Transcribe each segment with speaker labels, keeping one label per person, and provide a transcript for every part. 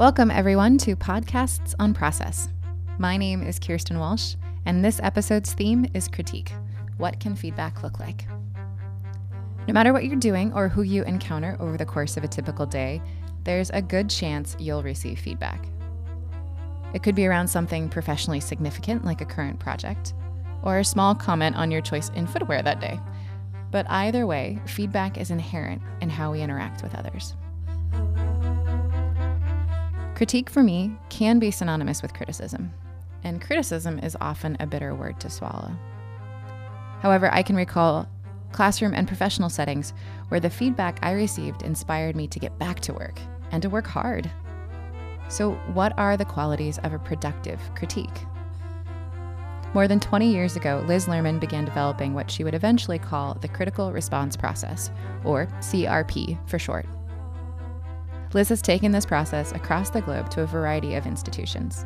Speaker 1: Welcome, everyone, to Podcasts on Process. My name is Kirsten Walsh, and this episode's theme is critique. What can feedback look like? No matter what you're doing or who you encounter over the course of a typical day, there's a good chance you'll receive feedback. It could be around something professionally significant, like a current project, or a small comment on your choice in footwear that day. But either way, feedback is inherent in how we interact with others. Critique for me can be synonymous with criticism, and criticism is often a bitter word to swallow. However, I can recall classroom and professional settings where the feedback I received inspired me to get back to work and to work hard. So, what are the qualities of a productive critique? More than 20 years ago, Liz Lerman began developing what she would eventually call the Critical Response Process, or CRP for short. Liz has taken this process across the globe to a variety of institutions.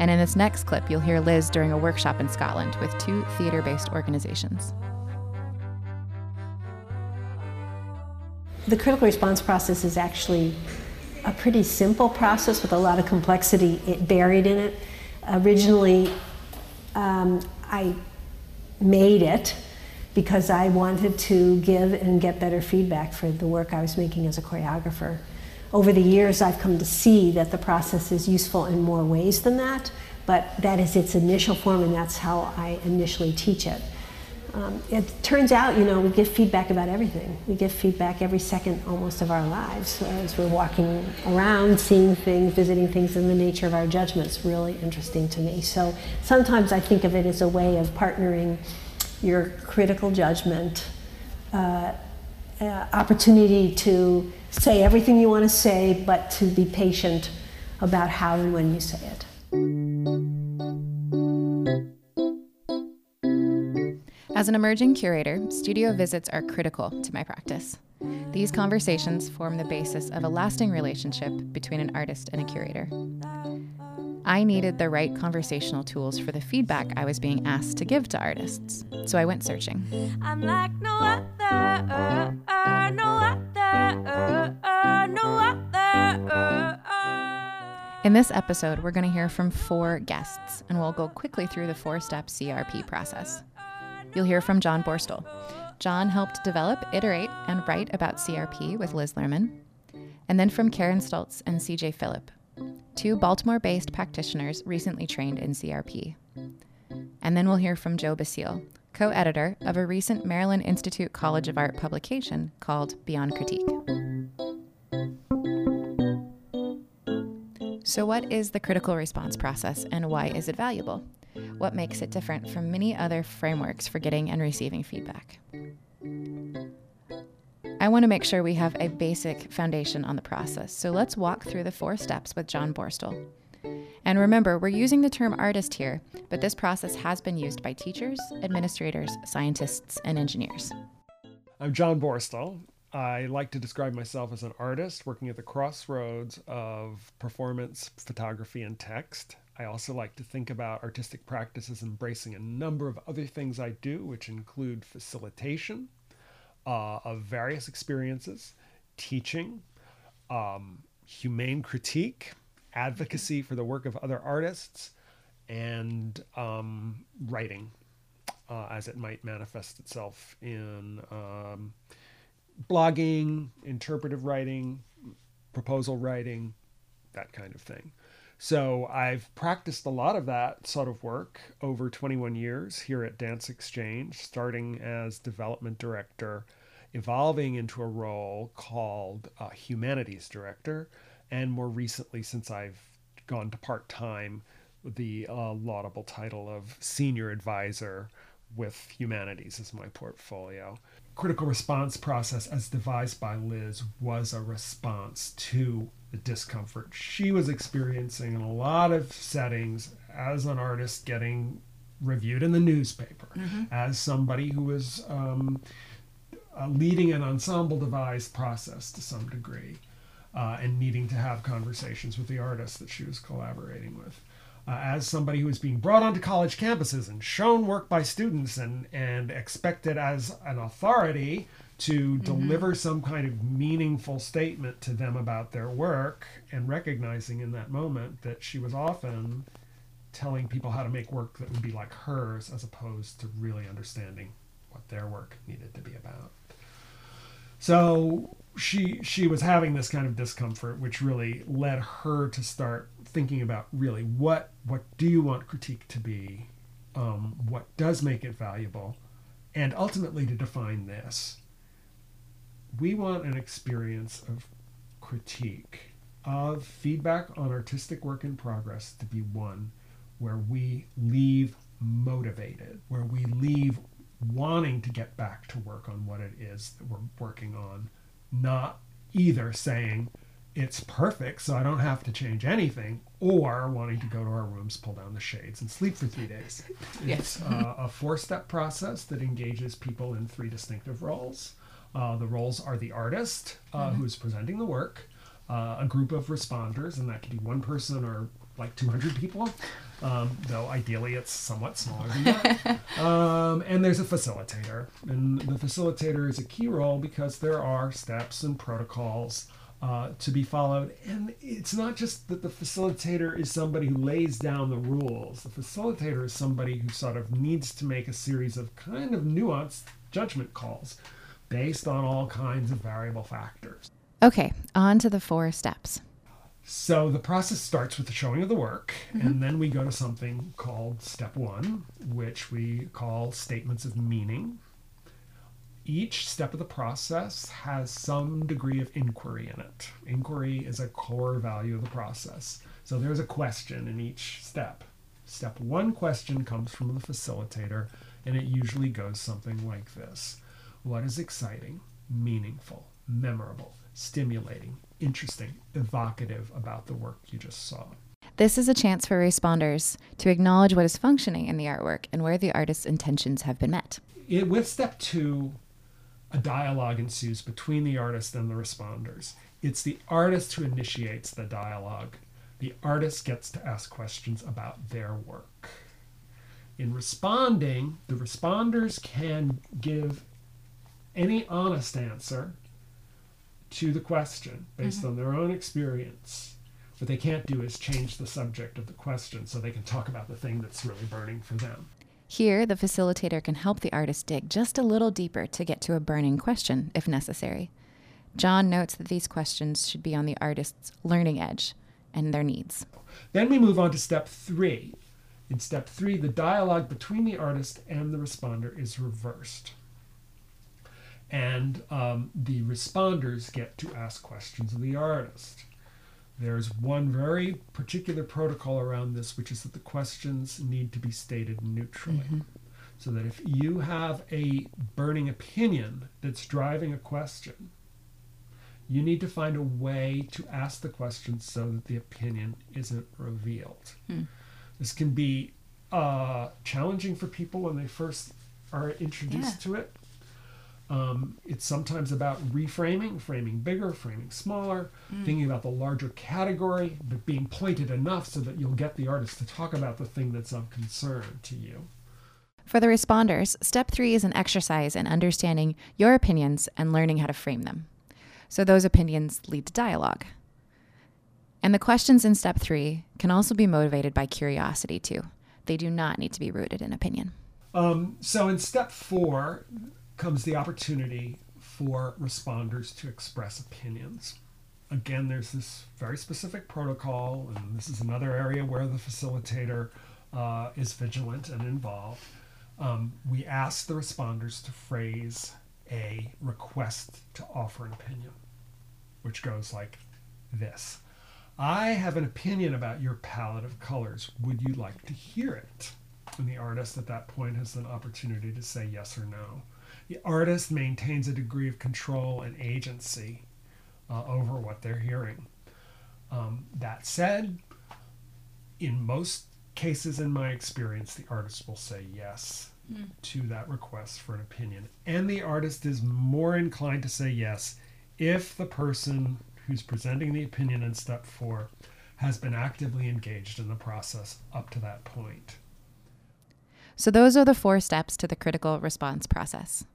Speaker 1: And in this next clip, you'll hear Liz during a workshop in Scotland with two theatre based organizations.
Speaker 2: The critical response process is actually a pretty simple process with a lot of complexity buried in it. Originally, um, I made it because I wanted to give and get better feedback for the work I was making as a choreographer. Over the years, I've come to see that the process is useful in more ways than that, but that is its initial form, and that's how I initially teach it. Um, it turns out, you know, we get feedback about everything. We get feedback every second almost of our lives as we're walking around, seeing things, visiting things, and the nature of our judgment's really interesting to me. So sometimes I think of it as a way of partnering your critical judgment, uh, uh, opportunity to say everything you want to say, but to be patient about how and when you say it.
Speaker 1: As an emerging curator, studio visits are critical to my practice. These conversations form the basis of a lasting relationship between an artist and a curator. I needed the right conversational tools for the feedback I was being asked to give to artists, so I went searching. I'm like no other, uh, no other, uh, no other. Uh, uh, uh, in this episode, we're going to hear from four guests, and we'll go quickly through the four step CRP process. You'll hear from John Borstel. John helped develop, iterate, and write about CRP with Liz Lerman. And then from Karen Stultz and CJ Phillip, two Baltimore based practitioners recently trained in CRP. And then we'll hear from Joe Basile, co editor of a recent Maryland Institute College of Art publication called Beyond Critique. So, what is the critical response process and why is it valuable? What makes it different from many other frameworks for getting and receiving feedback? I want to make sure we have a basic foundation on the process, so let's walk through the four steps with John Borstel. And remember, we're using the term artist here, but this process has been used by teachers, administrators, scientists, and engineers.
Speaker 3: I'm John Borstel. I like to describe myself as an artist working at the crossroads of performance, photography, and text. I also like to think about artistic practice as embracing a number of other things I do, which include facilitation uh, of various experiences, teaching, um, humane critique, advocacy for the work of other artists, and um, writing uh, as it might manifest itself in um, blogging, interpretive writing, proposal writing, that kind of thing. So I've practiced a lot of that sort of work over 21 years here at Dance Exchange, starting as development director, evolving into a role called uh, humanities director, and more recently, since I've gone to part time, the uh, laudable title of senior advisor with humanities as my portfolio. Critical response process, as devised by Liz, was a response to the discomfort she was experiencing in a lot of settings as an artist getting reviewed in the newspaper, mm-hmm. as somebody who was um, uh, leading an ensemble devised process to some degree, uh, and needing to have conversations with the artists that she was collaborating with. uh, as somebody who is being brought onto college campuses and shown work by students and, and expected as an authority to mm-hmm. deliver some kind of meaningful statement to them about their work and recognizing in that moment that she was often telling people how to make work that would be like hers as opposed to really understanding what their work needed to be about. So she she was having this kind of discomfort which really led her to start thinking about really what what do you want critique to be? Um, what does make it valuable? And ultimately to define this we want an experience of critique of feedback on artistic work in progress to be one where we leave motivated where we leave wanting to get back to work on what it is that we're working on not either saying it's perfect so I don't have to change anything, or wanting to go to our rooms, pull down the shades, and sleep for three days. It's uh, a four step process that engages people in three distinctive roles. Uh, the roles are the artist uh, mm-hmm. who is presenting the work, uh, a group of responders, and that could be one person or like 200 people, um, though ideally it's somewhat smaller than that. um, and there's a facilitator. And the facilitator is a key role because there are steps and protocols uh, to be followed. And it's not just that the facilitator is somebody who lays down the rules, the facilitator is somebody who sort of needs to make a series of kind of nuanced judgment calls based on all kinds of variable factors.
Speaker 1: Okay, on to the four steps.
Speaker 3: So the process starts with the showing of the work, mm-hmm. and then we go to something called step one, which we call statements of meaning. Each step of the process has some degree of inquiry in it. Inquiry is a core value of the process. So there's a question in each step. Step one question comes from the facilitator, and it usually goes something like this What is exciting, meaningful, memorable, stimulating, interesting, evocative about the work you just saw.
Speaker 1: This is a chance for responders to acknowledge what is functioning in the artwork and where the artist's intentions have been met.
Speaker 3: It, with step two, a dialogue ensues between the artist and the responders. It's the artist who initiates the dialogue. The artist gets to ask questions about their work. In responding, the responders can give any honest answer to the question based mm-hmm. on their own experience. What they can't do is change the subject of the question so they can talk about the thing that's really burning for them.
Speaker 1: Here, the facilitator can help the artist dig just a little deeper to get to a burning question if necessary. John notes that these questions should be on the artist's learning edge and their needs.
Speaker 3: Then we move on to step three. In step three, the dialogue between the artist and the responder is reversed and um, the responders get to ask questions of the artist. There's one very particular protocol around this, which is that the questions need to be stated neutrally. Mm-hmm. So that if you have a burning opinion that's driving a question, you need to find a way to ask the question so that the opinion isn't revealed. Mm. This can be uh, challenging for people when they first are introduced yeah. to it um, it's sometimes about reframing, framing bigger, framing smaller, mm. thinking about the larger category, but being pointed enough so that you'll get the artist to talk about the thing that's of concern to you.
Speaker 1: For the responders, step three is an exercise in understanding your opinions and learning how to frame them. So those opinions lead to dialogue. And the questions in step three can also be motivated by curiosity, too. They do not need to be rooted in opinion.
Speaker 3: Um, so in step four, comes the opportunity for responders to express opinions. Again, there's this very specific protocol, and this is another area where the facilitator uh, is vigilant and involved. Um, we ask the responders to phrase a request to offer an opinion, which goes like this I have an opinion about your palette of colors. Would you like to hear it? And the artist at that point has an opportunity to say yes or no the artist maintains a degree of control and agency uh, over what they're hearing. Um, that said, in most cases, in my experience, the artist will say yes mm. to that request for an opinion. And the artist is more inclined to say yes if the person who's presenting the opinion in step four has been actively engaged in the process up to that point.
Speaker 1: So, those are the four steps to the critical response process.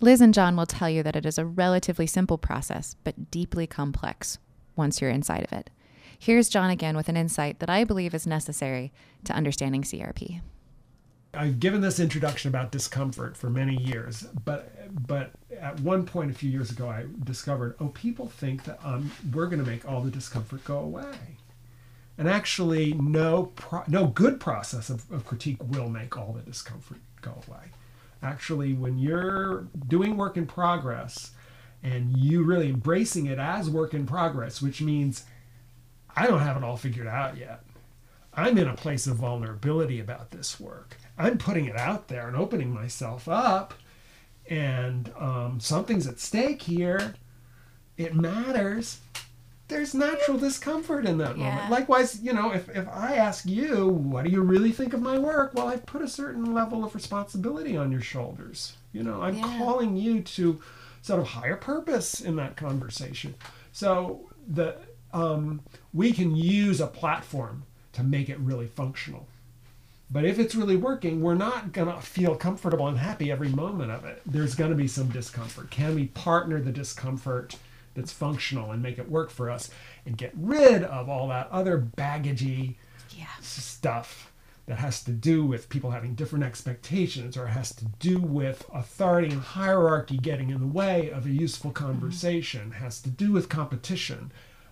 Speaker 1: Liz and John will tell you that it is a relatively simple process, but deeply complex once you're inside of it. Here's John again with an insight that I believe is necessary to understanding CRP.
Speaker 3: I've given this introduction about discomfort for many years, but but at one point a few years ago, I discovered, oh, people think that um, we're going to make all the discomfort go away, and actually, no pro- no good process of, of critique will make all the discomfort go away. Actually, when you're doing work in progress, and you really embracing it as work in progress, which means I don't have it all figured out yet. I'm in a place of vulnerability about this work. I'm putting it out there and opening myself up, and um, something's at stake here. It matters. There's natural discomfort in that
Speaker 1: Yeah.
Speaker 3: moment. Likewise, you know, if, if I ask you, what do you really think of my work? Well, I've put a certain level of responsibility on your shoulders. You know, I'm
Speaker 1: Yeah.
Speaker 3: calling you to sort of higher purpose in that conversation. So the um, we can use a platform to make it really functional. But if it's really working, we're not going to feel comfortable and happy every moment of it. There's going to be some discomfort. Can we partner the discomfort that's functional and make it work for us and get rid of all that other baggagey
Speaker 1: Yeah.
Speaker 3: stuff that has to do with people having different expectations or has to do with authority and hierarchy getting in the way of a useful mm-hmm. conversation, has to do with competition,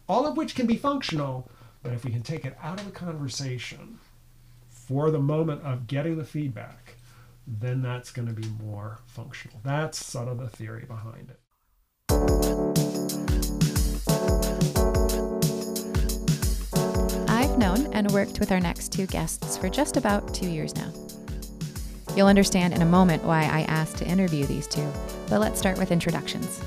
Speaker 3: all of which can be functional, but if we can take it out of the conversation for the moment of getting the feedback, then that's going to be more functional. That's sort of the theory behind it.
Speaker 1: Known and worked with our next two guests for just about two years now. You'll understand in a moment why I asked to interview these two, but let's start with introductions.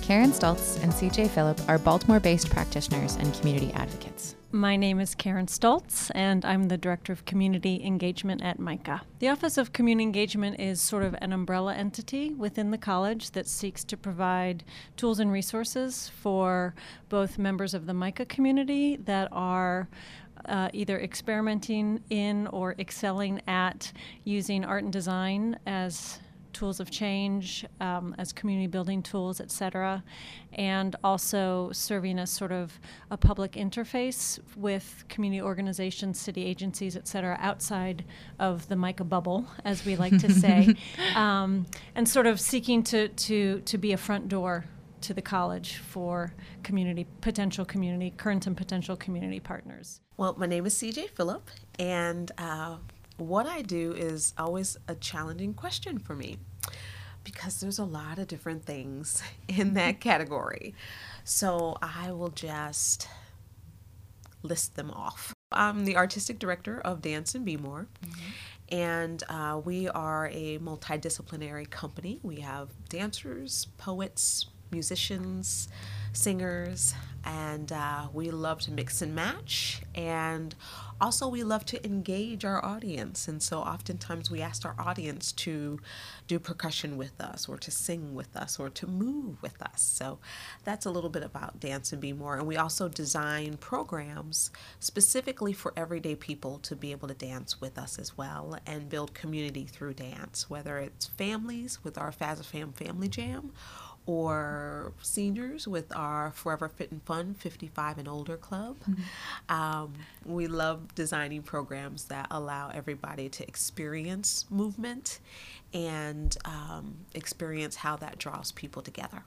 Speaker 1: Karen Stultz and CJ Phillip are Baltimore based practitioners and community advocates.
Speaker 4: My name is Karen Stultz, and I'm the Director of Community Engagement at MICA. The Office of Community Engagement is sort of an umbrella entity within the college that seeks to provide tools and resources for both members of the MICA community that are uh, either experimenting in or excelling at using art and design as tools of change, um, as community building tools, et cetera, and also serving as sort of a public interface with community organizations, city agencies, et cetera, outside of the MICA bubble, as we like to say, um, and sort of seeking to, to, to be a front door to the college for community, potential community, current and potential community partners.
Speaker 5: Well, my name is CJ Phillip, and uh, what I do is always a challenging question for me because there's a lot of different things in that category. So I will just list them off. I'm the artistic director of Dance and B'more. And uh, we are a multidisciplinary company. We have dancers, poets, musicians, singers, and uh, we love to mix and match. And also, we love to engage our audience. And so, oftentimes, we ask our audience to do percussion with us, or to sing with us, or to move with us. So, that's a little bit about Dance and B'more. And we also design programs specifically for everyday people to be able to dance with us as well and build community through dance, whether it's families with our FASAFAM Family Jam or seniors with our Forever Fit and Fun 55 and Older Club. Um, we love designing programs that allow everybody to experience movement and um, experience how that draws people together.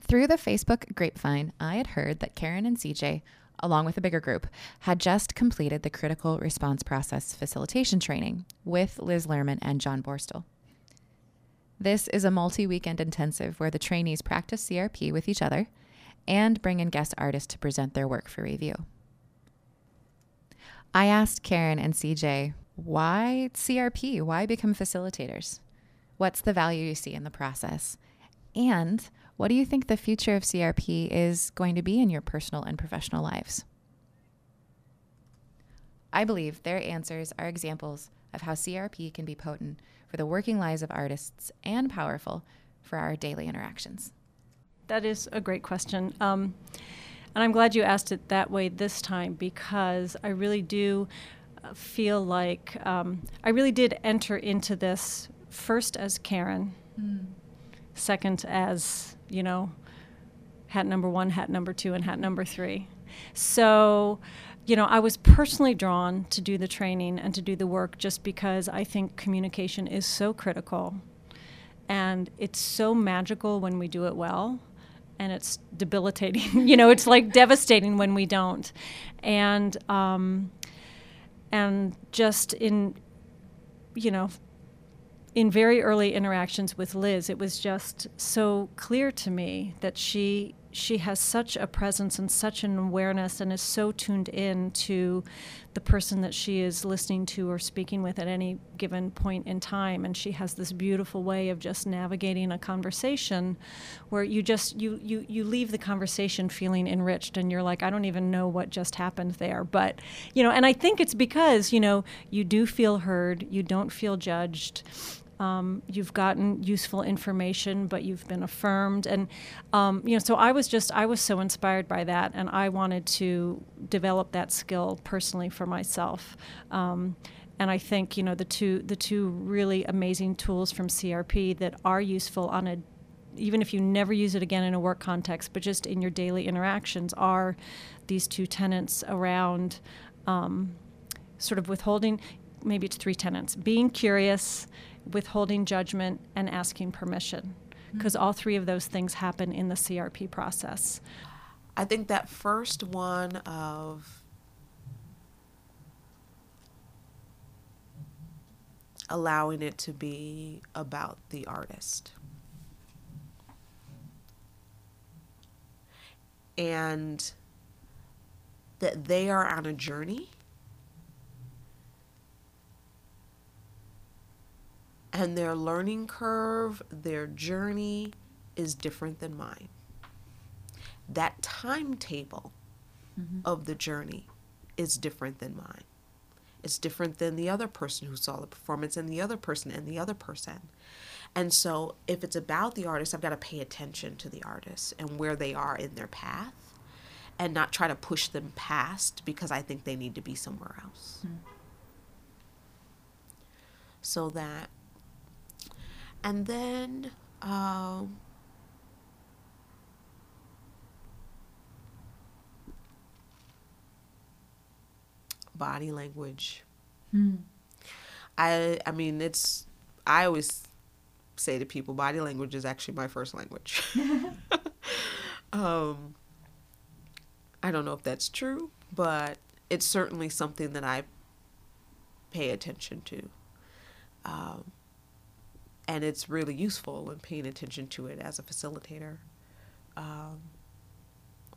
Speaker 1: Through the Facebook grapevine, I had heard that Karen and CJ, along with a bigger group, had just completed the critical response process facilitation training with Liz Lerman and John Borstel. This is a multi weekend intensive where the trainees practice CRP with each other and bring in guest artists to present their work for review. I asked Karen and CJ, why CRP? Why become facilitators? What's the value you see in the process? And what do you think the future of CRP is going to be in your personal and professional lives? I believe their answers are examples of how CRP can be potent for the working lives of artists and powerful for our daily interactions.
Speaker 4: That is a great question. Um, And I'm glad you asked it that way this time because I really do uh, feel like um, I really did enter into this first as Karen, mm. second as, you know, hat number one, hat number two, and hat number three. So, you know, I was personally drawn to do the training and to do the work just because I think communication is so critical. And it's so magical when we do it well. And it's debilitating. you know, it's like devastating when we don't. And, um, and just in, you know, in very early interactions with Liz, it was just so clear to me that she she has such a presence and such an awareness and is so tuned in to the person that she is listening to or speaking with at any given point in time. And she has this beautiful way of just navigating a conversation where you just you you you leave the conversation feeling enriched and you're like I don't even know what just happened there. But you know and I think it's because you know you do feel heard you don't feel judged um, you've gotten useful information, but you've been affirmed, and um, you know. So I was just I was so inspired by that, and I wanted to develop that skill personally for myself. Um, and I think you know the two the two really amazing tools from CRP that are useful on a even if you never use it again in a work context, but just in your daily interactions, are these two tenants around um, sort of withholding. Maybe it's three tenants: being curious, withholding judgment, and asking permission. Because mm-hmm. all three of those things happen in the CRP process.
Speaker 5: I think that first one of allowing it to be about the artist. And that they are on a journey and their learning curve, their journey is different than mine. That timetable mm-hmm. of the journey is different than mine. It's different than the other person who saw the performance and the other person and the other person. And so, if it's about the artist, I've got to pay attention to the artist and where they are in their path and not try to push them past because I think they need to be somewhere else. Mm. So that and then um, body language. Mm. I I mean it's I always say to people body language is actually my first language. um, I don't know if that's true, but it's certainly something that I pay attention to. Um, and it's really useful in paying attention to it as a facilitator um,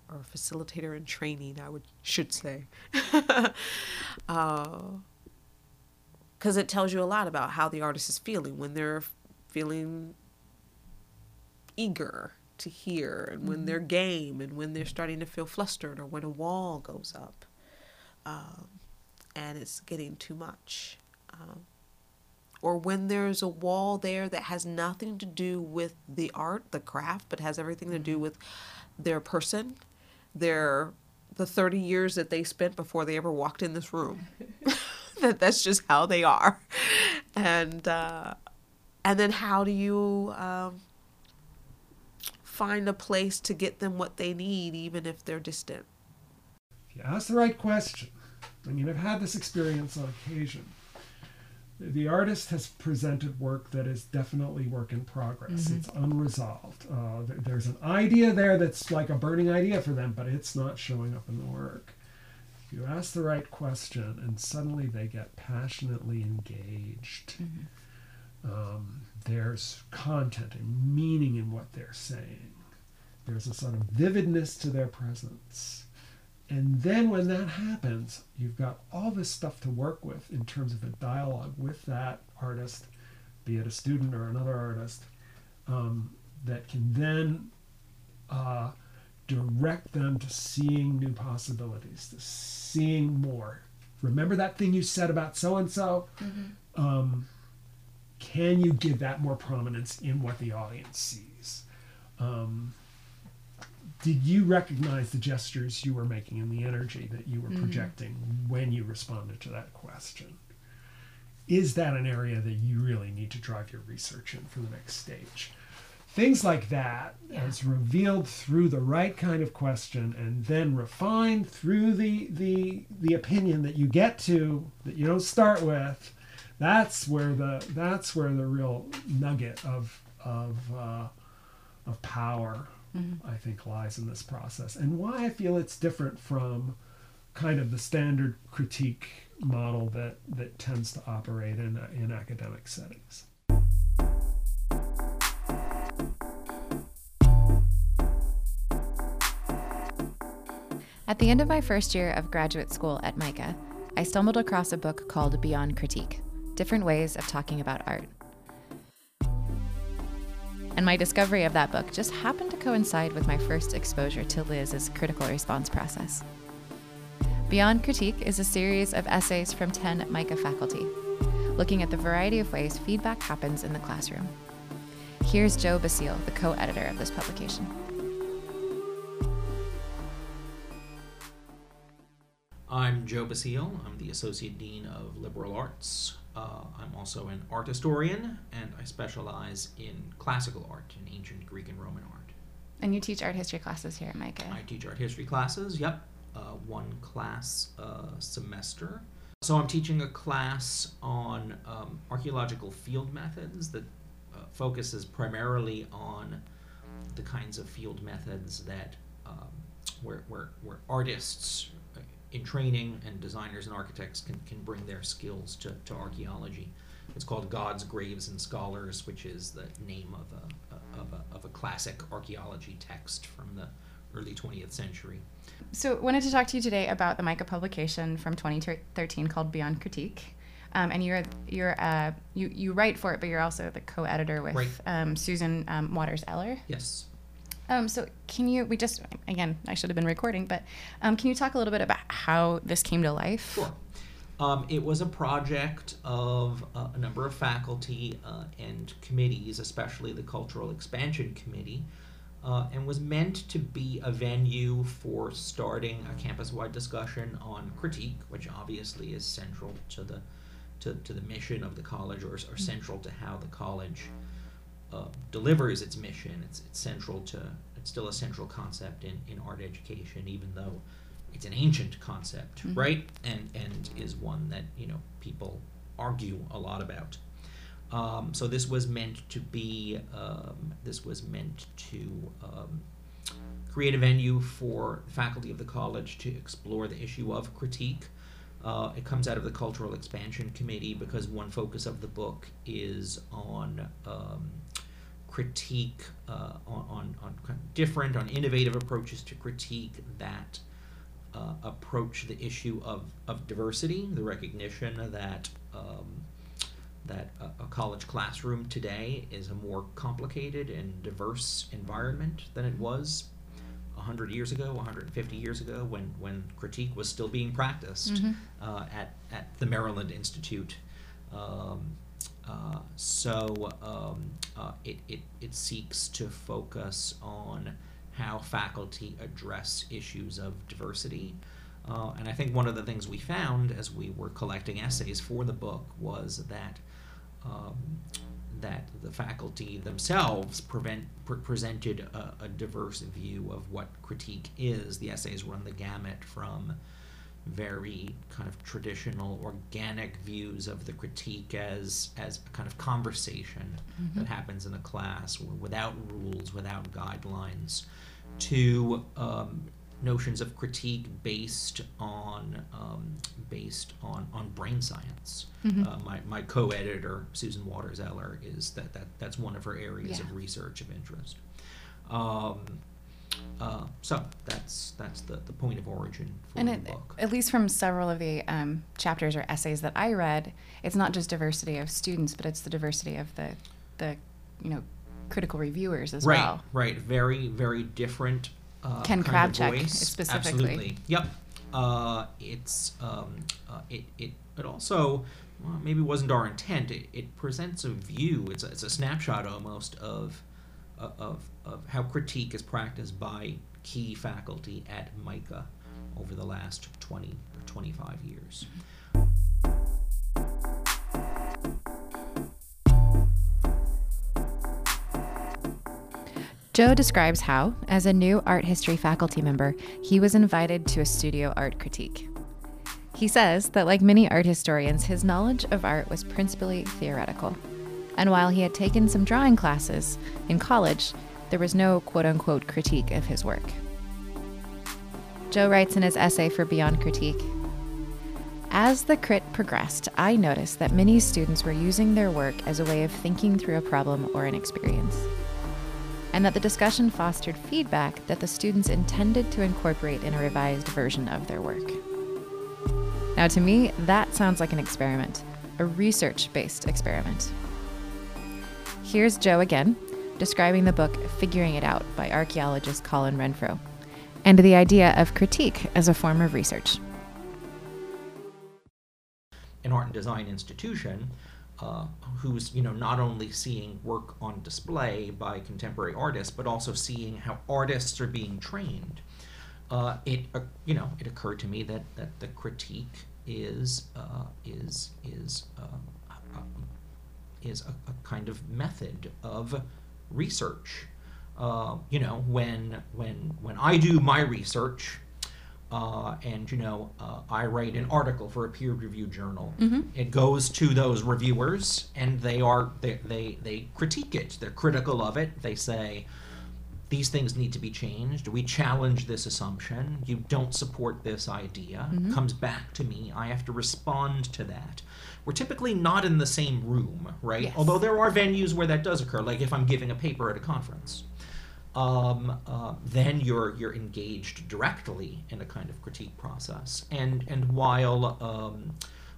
Speaker 5: or facilitator in training i would should say. Because uh, it tells you a lot about how the artist is feeling when they're feeling eager to hear and when mm-hmm. they're game and when they're starting to feel flustered or when a wall goes up. Um, and it's getting too much. Um, or when there's a wall there that has nothing to do with the art, the craft, but has everything to do with their person, their the 30 years that they spent before they ever walked in this room. that that's just how they are. And uh, and then how do you um, find a place to get them what they need even if they're distant?
Speaker 3: If you ask the right question, I mean, I've had this experience on occasion the artist has presented work that is definitely work in progress. Mm-hmm. It's unresolved. Uh, th- there's an idea there that's like a burning idea for them, but it's not showing up in the work. You ask the right question, and suddenly they get passionately engaged. Mm-hmm. Um, there's content and meaning in what they're saying. There's a sort of vividness to their presence and then when that happens, you've got all this stuff to work with in terms of a dialogue with that artist, be it a student or another artist, um, that can then uh, direct them to seeing new possibilities, to seeing more. Remember that thing you said about so and so? Can you give that more prominence in what the audience sees? Um, did you recognize the gestures you were making and the energy that you were
Speaker 1: Mm-hmm.
Speaker 3: projecting when you responded to that question? Is that an area that you really need to drive your research in for the next stage? Things like that, as revealed through the right kind of question and then refined through the, the, the opinion that you get to, that you don't start with, that's where the, that's where the real nugget of, of, uh, of power, Mm-hmm. I think, lies in this process, and why I feel it's different from kind of the standard critique model that, that tends to operate in, in academic settings.
Speaker 1: At the end of my first year of graduate school at MICA, I stumbled across a book called Beyond Critique Different Ways of Talking About Art. And my discovery of that book just happened to coincide with my first exposure to Liz's critical response process. Beyond Critique is a series of essays from 10 MICA faculty, looking at the variety of ways feedback happens in the classroom. Here's Joe Basile, the co editor of this publication.
Speaker 6: I'm Joe Basile. I'm the Associate Dean of Liberal Arts. Uh, I'm also an art historian, and I specialize in classical art, in ancient Greek and Roman art.
Speaker 1: And you teach art history classes here at MICA.
Speaker 6: I teach art history classes, yep, uh, one class a semester. So I'm teaching a class on um, archaeological field methods that uh, focuses primarily on the kinds of field methods that um, where, where, where artists in training and designers and architects can, can bring their skills to, to archaeology. It's called Gods, Graves, and Scholars, which is the name of a, of a, of a classic archaeology text from the early 20th century.
Speaker 1: So, wanted to talk to you today about the MICA publication from 2013 called Beyond Critique. Um, and you're you're uh, you you write for it, but you're also the co-editor with
Speaker 6: Right.
Speaker 1: um, Susan um, Waters Eller.
Speaker 6: Yes.
Speaker 1: Um, so, can you? We just again, I should have been recording, but um, can you talk a little bit about how this came to life?
Speaker 6: Sure. Um, it was a project of uh, a number of faculty uh, and committees, especially the Cultural Expansion Committee, uh, and was meant to be a venue for starting a campus-wide discussion on critique, which obviously is central to the to, to the mission of the college, or, or central to how the college uh, delivers its mission. It's, it's central to it's still a central concept in, in art education, even though it's an ancient concept, right? And and is one that you know people argue a lot about. Um, so this was meant to be um, this was meant to um, create a venue for faculty of the college to explore the issue of critique. Uh, it comes out of the Cultural Expansion Committee because one focus of the book is on um, critique, uh, on, on, on different, on innovative approaches to critique that uh, approach the issue of, of diversity, the recognition that um, that a, a college classroom today is a more complicated and diverse environment than it was 100 years ago, 150 years ago, when, when critique was still being practiced uh, at, at the Maryland Institute. Um, uh, so um, uh, it, it, it seeks to focus on how faculty address issues of diversity. Uh, and I think one of the things we found as we were collecting essays for the book was that um, that the faculty themselves prevent, pre- presented a, a diverse view of what critique is. The essays run the gamut from very kind of traditional organic views of the critique as as a kind of conversation that happens in a class without rules without guidelines to um, notions of critique based on um, based on, on brain science. Uh, my, my co-editor Susan Waters Eller is that, that that's one of her areas
Speaker 1: Yeah.
Speaker 6: of research of interest. Um, uh, so that's that's the, the point of origin for
Speaker 1: And
Speaker 6: the
Speaker 1: it,
Speaker 6: book.
Speaker 1: at least from several of the um, chapters or essays that I read, it's not just diversity of students, but it's the diversity of the the you know critical reviewers as
Speaker 6: right,
Speaker 1: well.
Speaker 6: right. right. Very, very different. Uh,
Speaker 1: Ken
Speaker 6: kind of
Speaker 1: Krabchek
Speaker 6: voice.
Speaker 1: specifically.
Speaker 6: Absolutely. Yep. Uh, it's um, uh, it, it it also well, maybe wasn't our intent. It, it presents a view. It's a, it's a snapshot almost of of, of how critique is practiced by key faculty at MICA over the last 20 or 25 years.
Speaker 1: Joe describes how, as a new art history faculty member, he was invited to a studio art critique. He says that, like many art historians, his knowledge of art was principally theoretical. And while he had taken some drawing classes in college, there was no quote unquote critique of his work. Joe writes in his essay for Beyond Critique As the crit progressed, I noticed that many students were using their work as a way of thinking through a problem or an experience, and that the discussion fostered feedback that the students intended to incorporate in a revised version of their work. Now, to me, that sounds like an experiment, a research based experiment. Here's Joe again, describing the book Figuring It Out by archaeologist Colin Renfrew, and the idea of critique as a form of research.
Speaker 6: An art and design institution uh, who's you know not only seeing work on display by contemporary artists, but also seeing how artists are being trained. Uh, it uh, you know it occurred to me that that the critique is uh, is is uh, is a, a, kind of method of research. Uh, you know, when when when I do my research, uh, and you know, uh, I write an article for a peer-reviewed journal. Mm-hmm. It goes to those reviewers, and they are they, they they critique it. They're critical of it. They say these things need to be changed. We challenge this assumption. You don't support this idea. Mm-hmm. Comes back to me. I have to respond to that we're typically not in the same room, right? Yes. Although there are venues where that does occur, like if I'm giving a paper at a conference. Um, uh, then you're you're engaged directly in a kind of critique process, and and while um,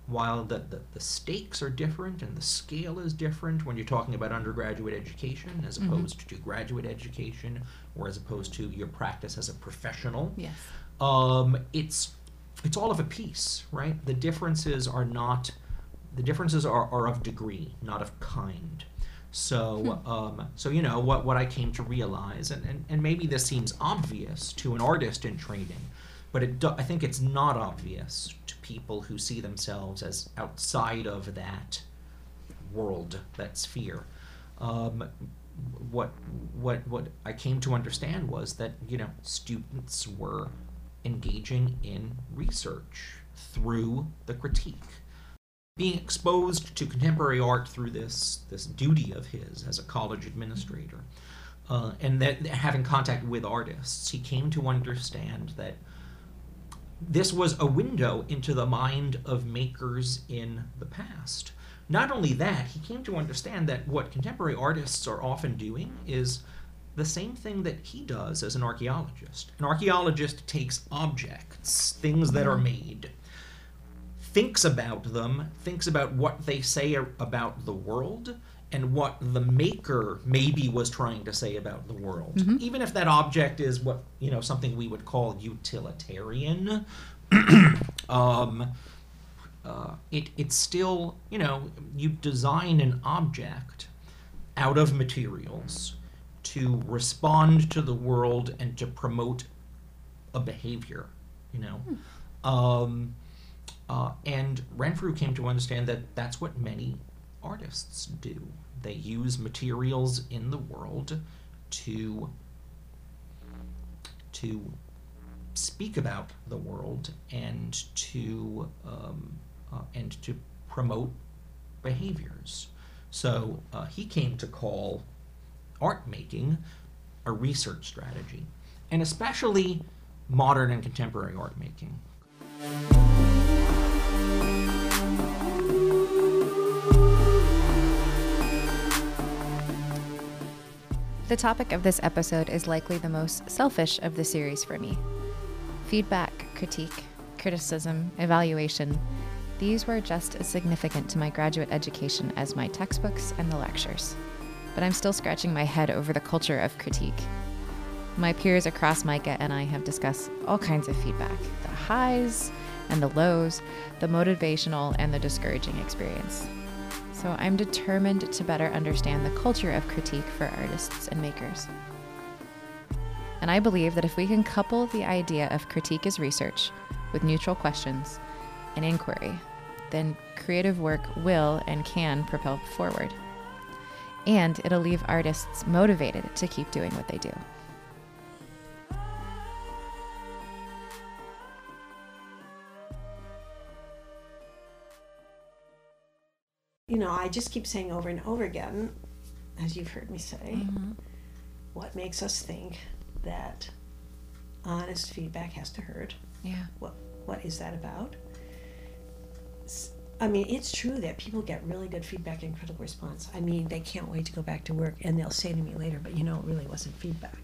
Speaker 6: while the, the, the, stakes are different and the scale is different when you're talking about undergraduate education as mm-hmm. opposed mm-hmm. to graduate education or as opposed to your practice as a professional
Speaker 1: yes
Speaker 6: um, it's it's all of a piece right the differences are not the differences are, are of degree, not of kind. So, hmm. um, so you know what what I came to realize, and, and, and maybe this seems obvious to an artist in training, but it do, I think it's not obvious to people who see themselves as outside of that world, that sphere. Um, what what what I came to understand was that you know students were engaging in research through the critique being exposed to contemporary art through this this duty of his as a college administrator, uh, and that having contact with artists, he came to understand that this was a window into the mind of makers in the past. Not only that, he came to understand that what contemporary artists are often doing is the same thing that he does as an archaeologist. An archaeologist takes objects, things that are made, thinks about them, thinks about what they say about the world and what the maker maybe was trying to say about the world. Mm-hmm. Even if that object is what, you know, something we would call utilitarian, um, uh, it, it's still, you know, you design an object out of materials to respond to the world and to promote a behavior, you know. Hmm. Um, uh, and Renfrew came to understand that that's what many artists do. They use materials in the world to to speak about the world and to um, uh, and to promote behaviors. So uh, he came to call art making a research strategy, and especially modern and contemporary art making.
Speaker 1: The topic of this episode is likely the most selfish of the series for me. Feedback, critique, criticism, evaluation, these were just as significant to my graduate education as my textbooks and the lectures. But I'm still scratching my head over the culture of critique. My peers across MICA and I have discussed all kinds of feedback the highs and the lows, the motivational and the discouraging experience. So I'm determined to better understand the culture of critique for artists and makers. And I believe that if we can couple the idea of critique as research with neutral questions and inquiry, then creative work will and can propel forward. And it'll leave artists motivated to keep doing what they do.
Speaker 2: You know, I just keep saying over and over again, as you've heard me say, mm-hmm. what makes us think that honest feedback has to hurt?
Speaker 1: Yeah.
Speaker 2: What what is that about? I mean, it's true that people get really good feedback and critical response. I mean, they can't wait to go back to work, and they'll say to me later, "But you know, it really wasn't feedback."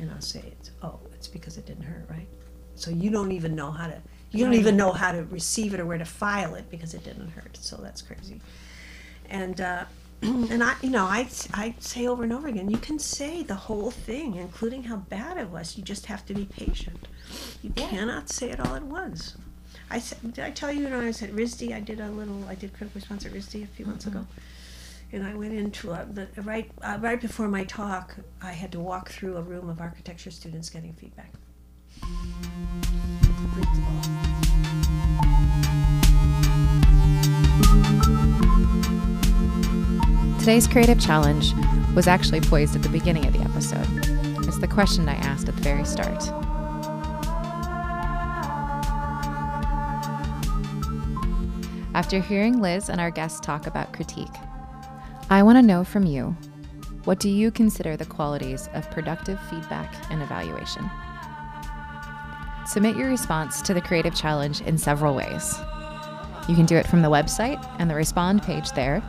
Speaker 2: And I'll say, "It's oh, it's because it didn't hurt, right?" So you don't even know how to you don't even know how to receive it or where to file it because it didn't hurt. So that's crazy. And uh, and I, you know, I I say over and over again, you can say the whole thing, including how bad it was. You just have to be patient. You cannot say it all at once. I said, did I tell you, know, I was at RISD, I did a little, I did critical response at RISD a few months ago. And I went into a, the, right, uh, right before my talk, I had to walk through a room of architecture students getting feedback.
Speaker 1: Today's creative challenge was actually poised at the beginning of the episode. It's the question I asked at the very start. After hearing Liz and our guests talk about critique, I want to know from you what do you consider the qualities of productive feedback and evaluation? Submit your response to the creative challenge in several ways. You can do it from the website and the respond page there,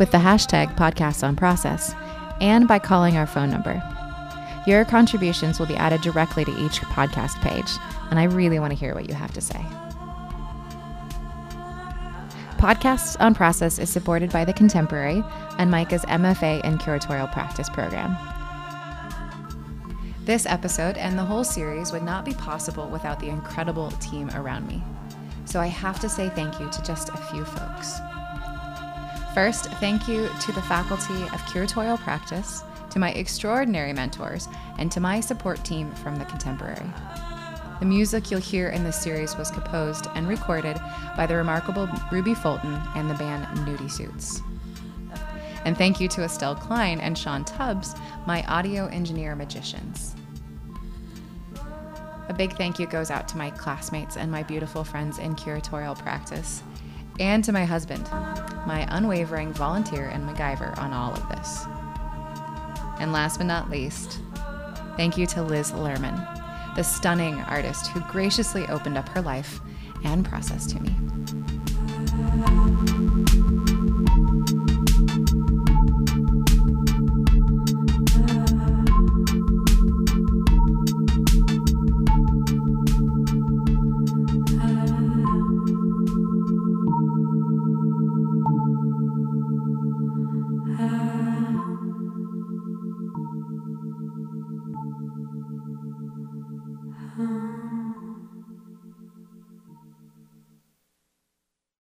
Speaker 1: with the hashtag podcasts on process, and by calling our phone number. Your contributions will be added directly to each podcast page, and I really want to hear what you have to say. Podcasts on Process is supported by The Contemporary and MICA's MFA in Curatorial Practice program. This episode and the whole series would not be possible without the incredible team around me. So I have to say thank you to just a few folks. First, thank you to the faculty of curatorial practice, to my extraordinary mentors, and to my support team from the Contemporary. The music you'll hear in this series was composed and recorded by the remarkable Ruby Fulton and the band Nudie Suits. And thank you to Estelle Klein and Sean Tubbs, my audio engineer magicians. A big thank you goes out to my classmates and my beautiful friends in curatorial practice, and to my husband, my unwavering volunteer and MacGyver on all of this. And last but not least, thank you to Liz Lerman, the stunning artist who graciously opened up her life and process to me.